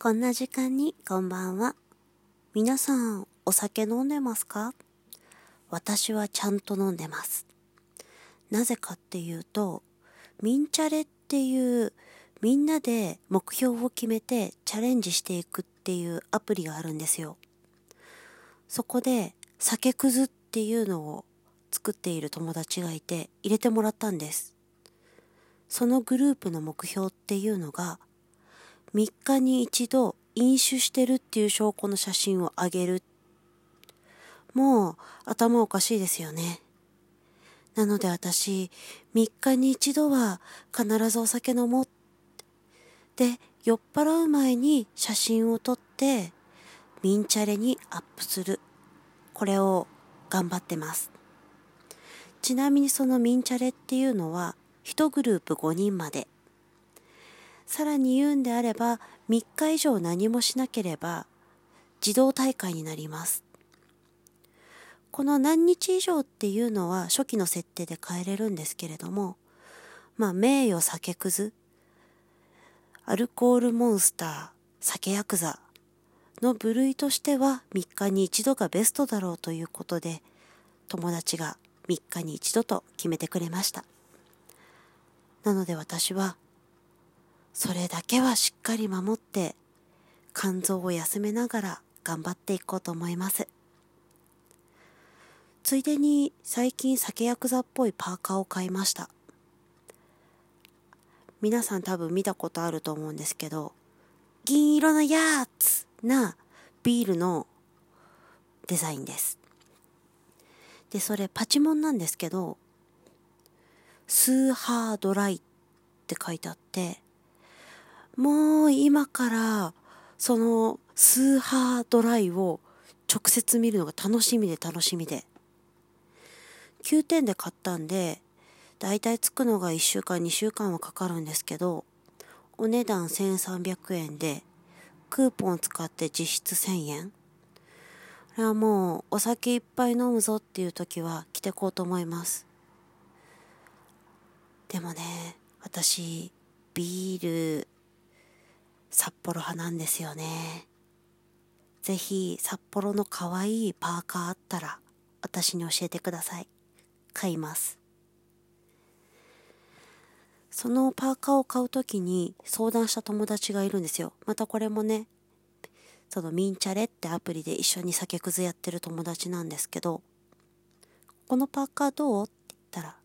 こんな時間にこんばんは。皆さん、お酒飲んでますか？私はちゃんと飲んでます。なぜかっていうと、ミンチャレっていうみんなで目標を決めてチャレンジしていくっていうアプリがあるんですよ。そこで酒くずっていうのを作っている友達がいて入れてもらったんです。そのグループの目標っていうのが3日に一度飲酒してるっていう証拠の写真をあげる。もう頭おかしいですよね。なので私、3日に一度は必ずお酒飲もう。で、酔っ払う前に写真を撮って、ミンチャレにアップする。これを頑張ってます。ちなみにそのミンチャレっていうのは、1グループ5人まで。さらに言うんであれば、3日以上何もしなければ、自動大会になります。この何日以上っていうのは初期の設定で変えれるんですけれども、まあ、名誉酒くず、アルコールモンスター、酒ヤクザの部類としては3日に一度がベストだろうということで、友達が3日に一度と決めてくれました。なので私はそれだけはしっかり守って肝臓を休めながら頑張っていこうと思います。ついでに最近酒ヤクザっぽいパーカーを買いました。皆さん多分見たことあると思うんですけど銀色のやつなビールのデザインです。でそれパチモンなんですけどスーハードライって書いてあってもう今からそのスーハードライを直接見るのが楽しみで楽しみで。9点で買ったんで、だいたい着くのが1週間2週間はかかるんですけど、お値段1300円で、クーポン使って実質1000円。これはもうお酒いっぱい飲むぞっていう時は着てこうと思います。でもね、私、ビール札幌派なんですよね。ぜひ札幌の可愛いパーカーあったら私に教えてください。買います。そのパーカーを買うときに相談した友達がいるんですよ。またこれもね、そのミンチャレってアプリで一緒に酒くずやってる友達なんですけど、このパーカーどう？って言ったら、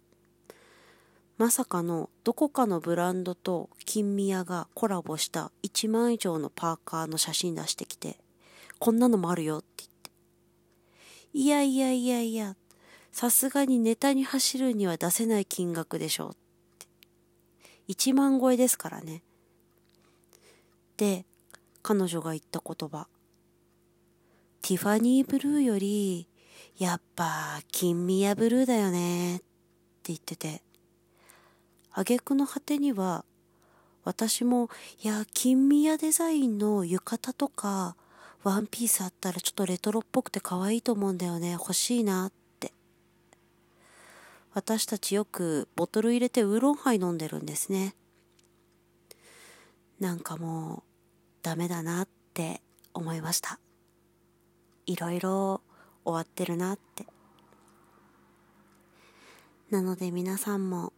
まさかのどこかのブランドと金宮がコラボした1万以上のパーカーの写真出してきて、こんなのもあるよって言って。いやいやいやいや、さすがにネタに走るには出せない金額でしょうって。1万超えですからね。で、彼女が言った言葉。ティファニーブルーより、やっぱ金宮ブルーだよねって言ってて。挙句の果てには、私も、いや、金宮デザインの浴衣とか、ワンピースあったらちょっとレトロっぽくて可愛いと思うんだよね。欲しいなって。私たちよくボトル入れてウーロンハイ飲んでるんですね。なんかもう、ダメだなって思いました。いろいろ終わってるなって。なので皆さんも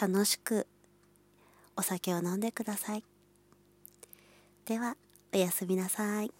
楽しくお酒を飲んでください。では、おやすみなさい。